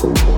Thank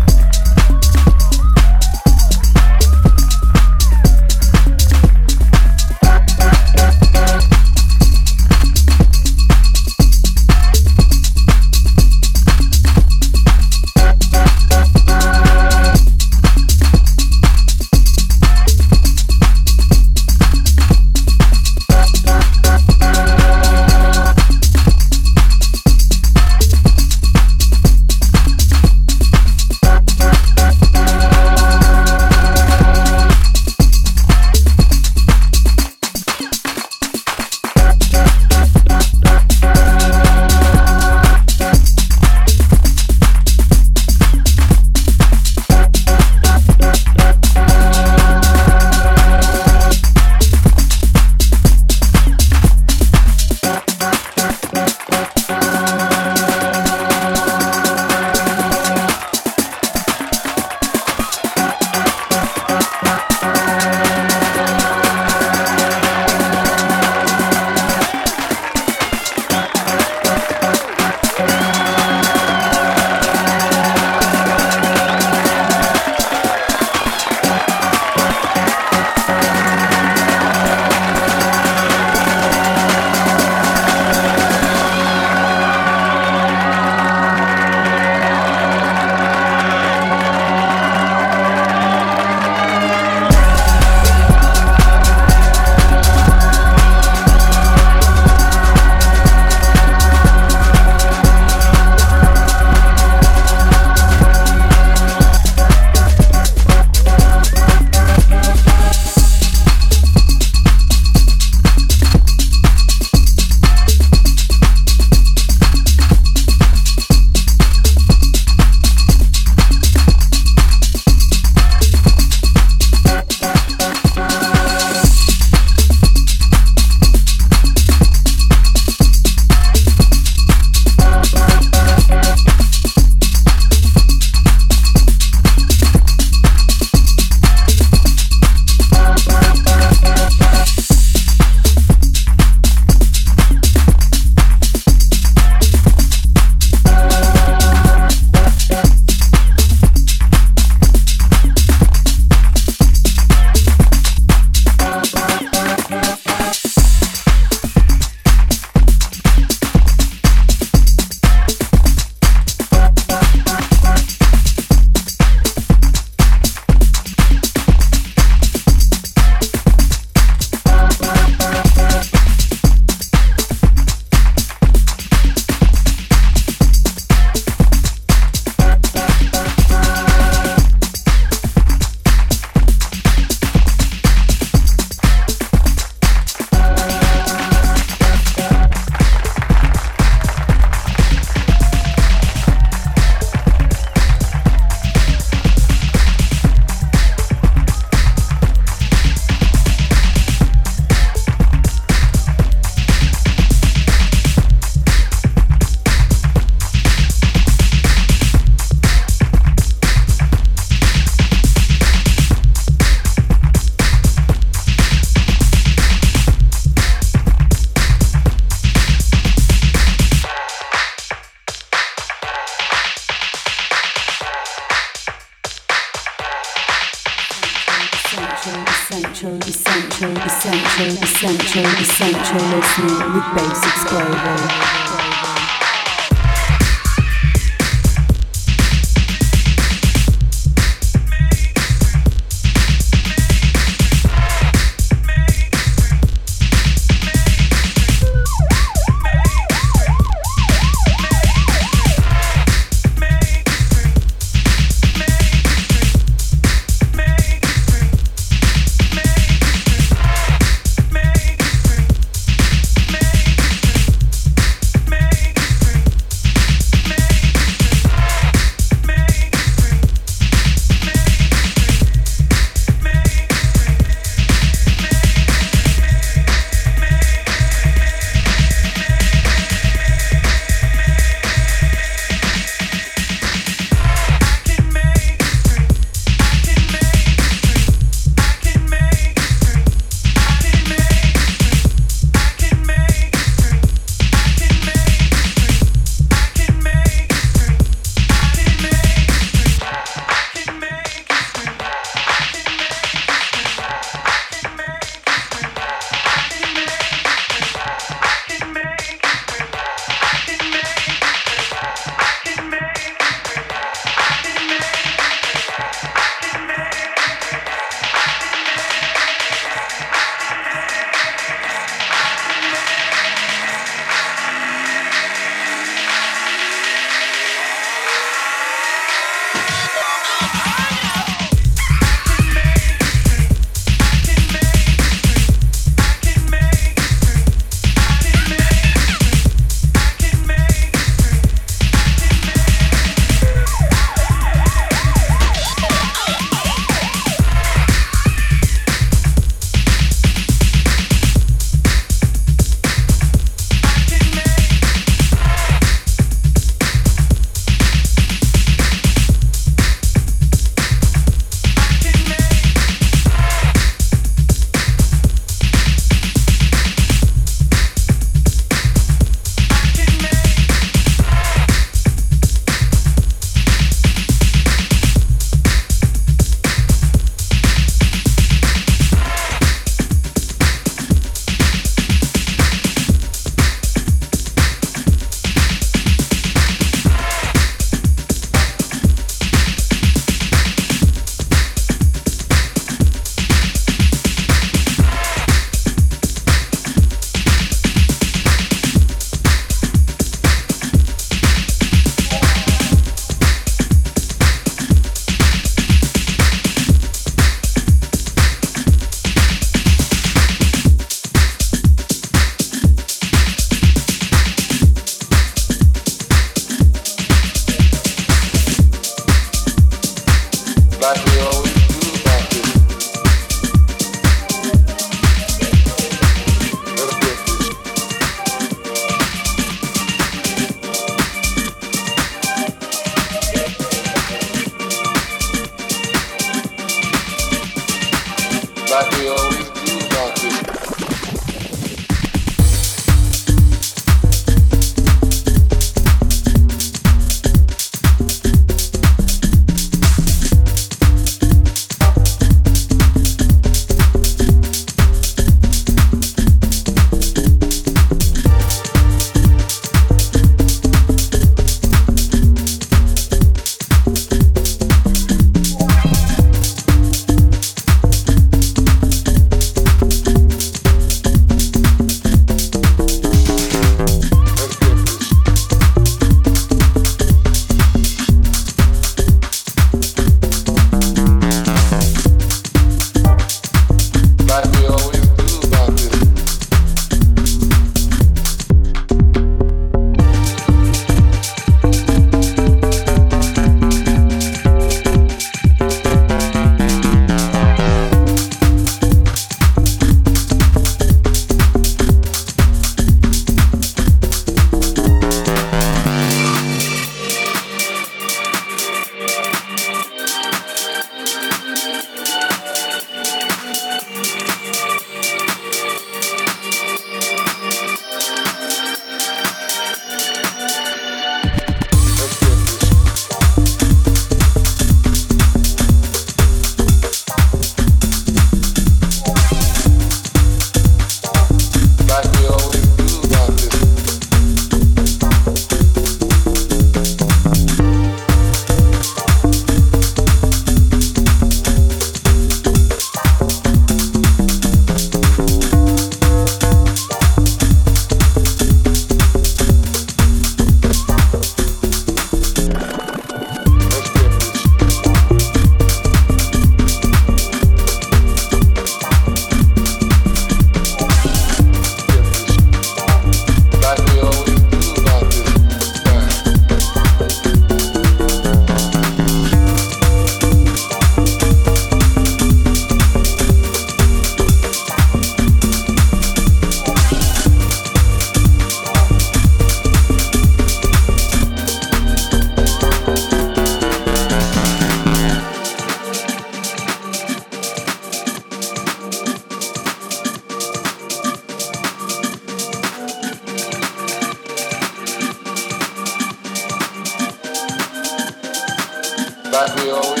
like we always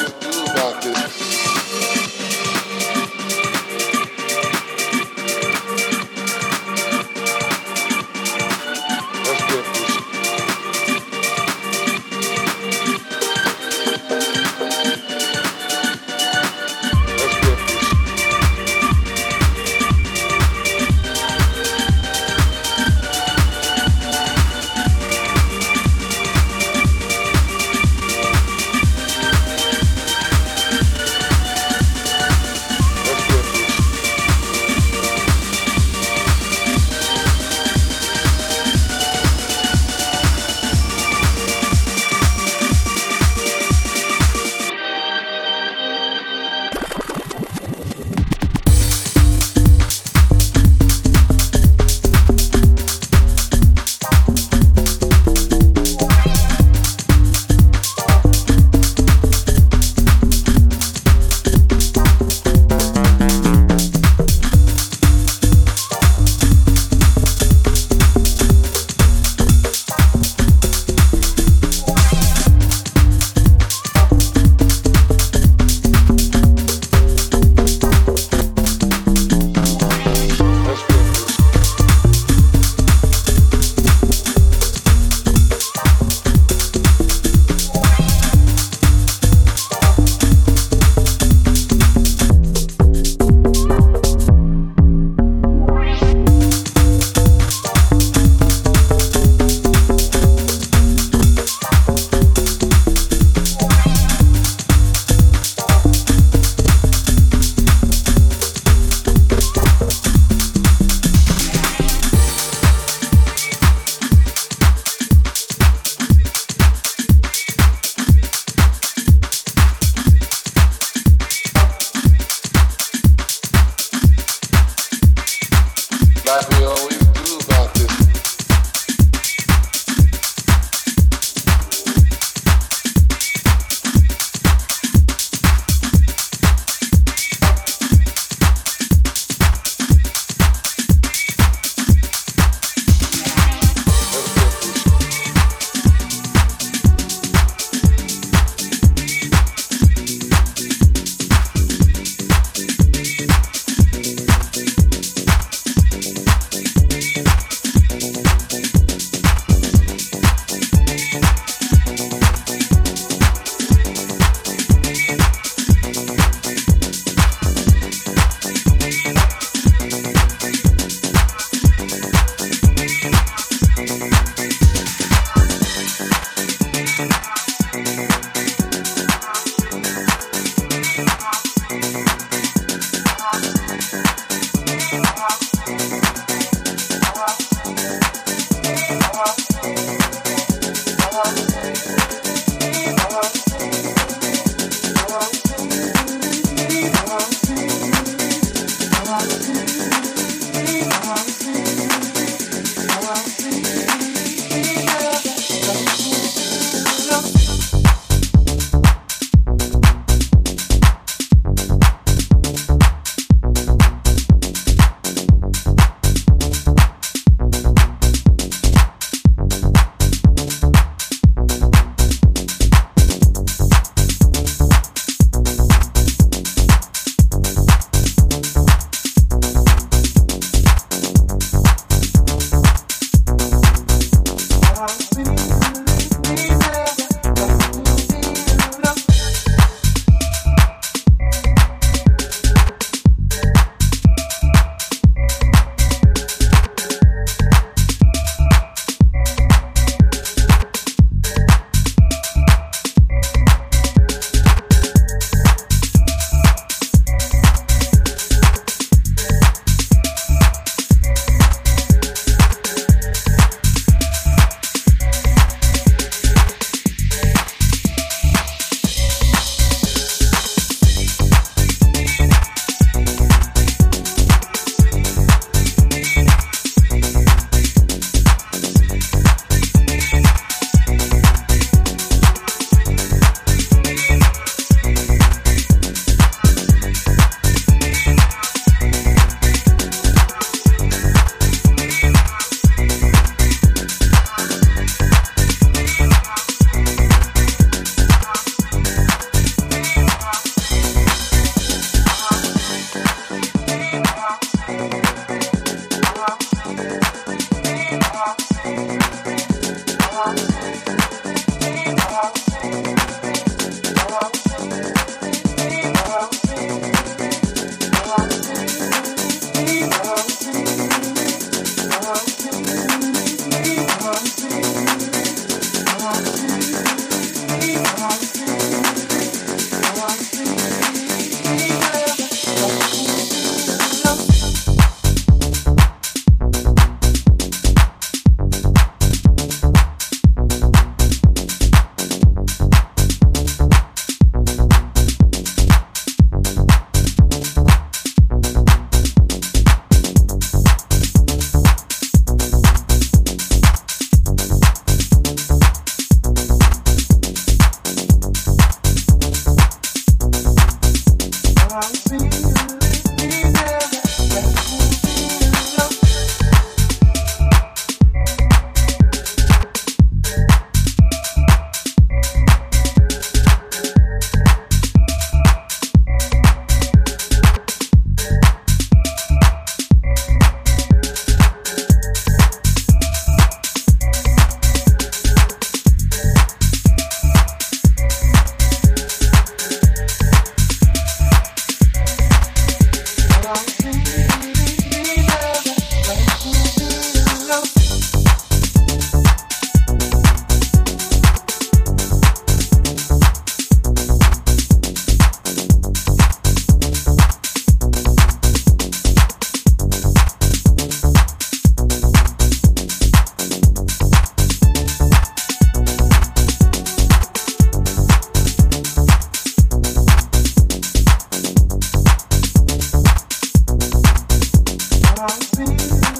Baby.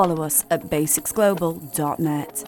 Follow us at basicsglobal.net.